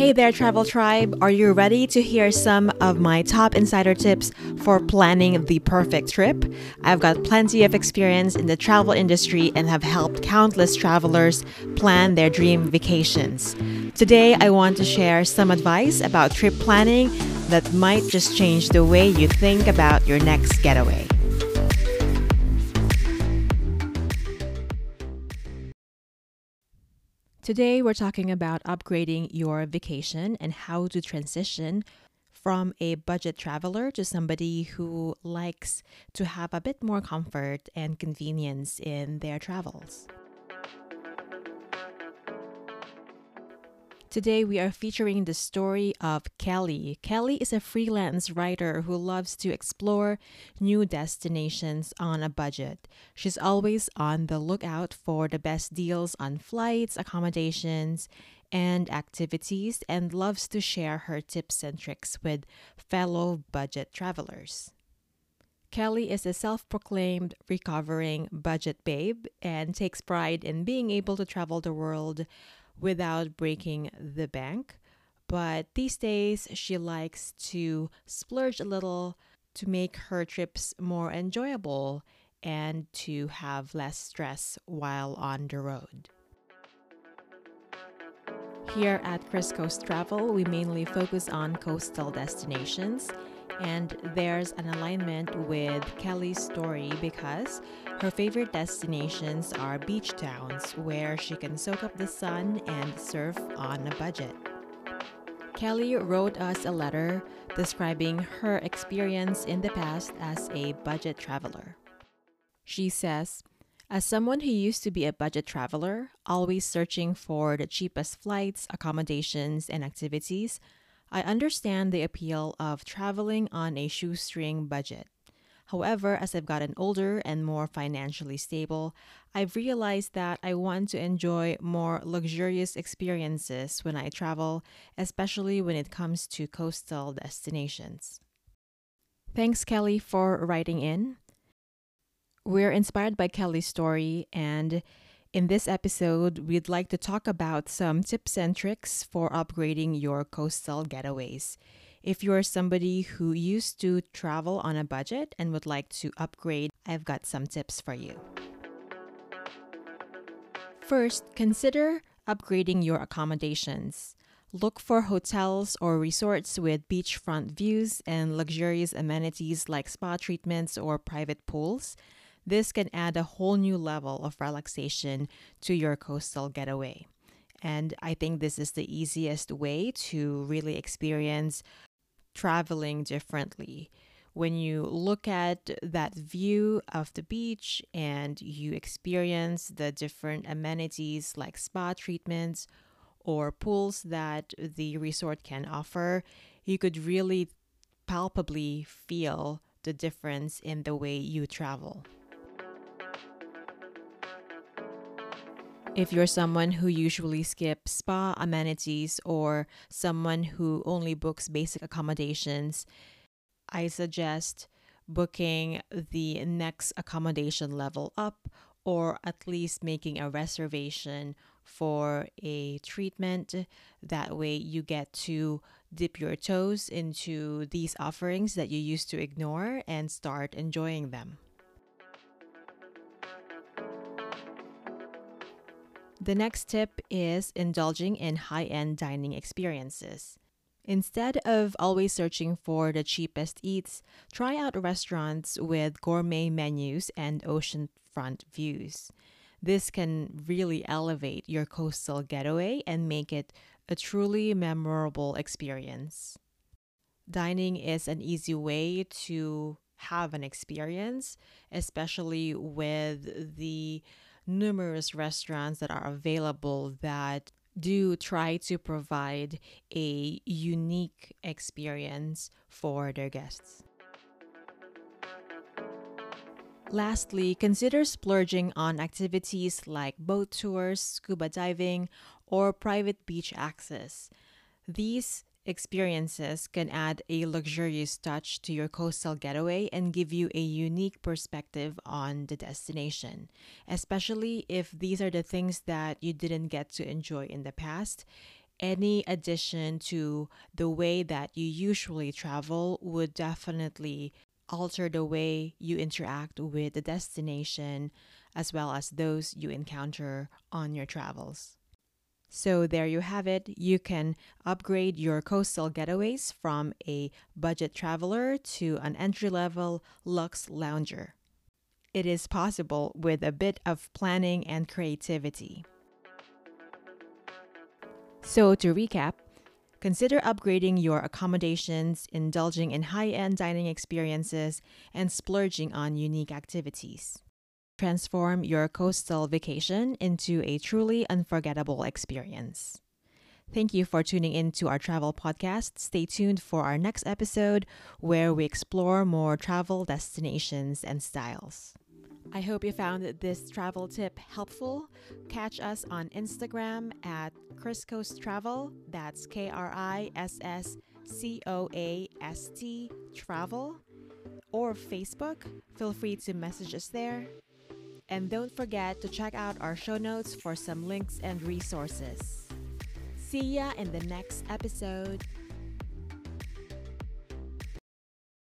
Hey there, Travel Tribe. Are you ready to hear some of my top insider tips for planning the perfect trip? I've got plenty of experience in the travel industry and have helped countless travelers plan their dream vacations. Today, I want to share some advice about trip planning that might just change the way you think about your next getaway. Today, we're talking about upgrading your vacation and how to transition from a budget traveler to somebody who likes to have a bit more comfort and convenience in their travels. Today, we are featuring the story of Kelly. Kelly is a freelance writer who loves to explore new destinations on a budget. She's always on the lookout for the best deals on flights, accommodations, and activities, and loves to share her tips and tricks with fellow budget travelers. Kelly is a self proclaimed recovering budget babe and takes pride in being able to travel the world without breaking the bank. But these days, she likes to splurge a little to make her trips more enjoyable and to have less stress while on the road. Here at Kriss Coast Travel, we mainly focus on coastal destinations and there's an alignment with Kelly's story because her favorite destinations are beach towns where she can soak up the sun and surf on a budget. Kelly wrote us a letter describing her experience in the past as a budget traveler. She says, as someone who used to be a budget traveler, always searching for the cheapest flights, accommodations, and activities, I understand the appeal of traveling on a shoestring budget. However, as I've gotten older and more financially stable, I've realized that I want to enjoy more luxurious experiences when I travel, especially when it comes to coastal destinations. Thanks, Kelly, for writing in. We're inspired by Kelly's story and in this episode, we'd like to talk about some tips and tricks for upgrading your coastal getaways. If you're somebody who used to travel on a budget and would like to upgrade, I've got some tips for you. First, consider upgrading your accommodations. Look for hotels or resorts with beachfront views and luxurious amenities like spa treatments or private pools. This can add a whole new level of relaxation to your coastal getaway. And I think this is the easiest way to really experience traveling differently. When you look at that view of the beach and you experience the different amenities like spa treatments or pools that the resort can offer, you could really palpably feel the difference in the way you travel. If you're someone who usually skips spa amenities or someone who only books basic accommodations, I suggest booking the next accommodation level up or at least making a reservation for a treatment. That way, you get to dip your toes into these offerings that you used to ignore and start enjoying them. The next tip is indulging in high end dining experiences. Instead of always searching for the cheapest eats, try out restaurants with gourmet menus and oceanfront views. This can really elevate your coastal getaway and make it a truly memorable experience. Dining is an easy way to have an experience, especially with the numerous restaurants that are available that do try to provide a unique experience for their guests. Lastly, consider splurging on activities like boat tours, scuba diving, or private beach access. These experiences can add a luxurious touch to your coastal getaway and give you a unique perspective on the destination, especially if these are the things that you didn't get to enjoy in the past. any addition to the way that you usually travel would definitely alter the way you interact with the destination as well as those you encounter on your travels. So, there you have it. You can upgrade your coastal getaways from a budget traveler to an entry level luxe lounger. It is possible with a bit of planning and creativity. So, to recap, consider upgrading your accommodations, indulging in high end dining experiences, and splurging on unique activities. Transform your coastal vacation into a truly unforgettable experience. Thank you for tuning in to our travel podcast. Stay tuned for our next episode where we explore more travel destinations and styles. I hope you found this travel tip helpful. Catch us on Instagram at Kriss Coast Travel. That's K R I S S C O A S T Travel. Or Facebook. Feel free to message us there. And don't forget to check out our show notes for some links and resources. See ya in the next episode.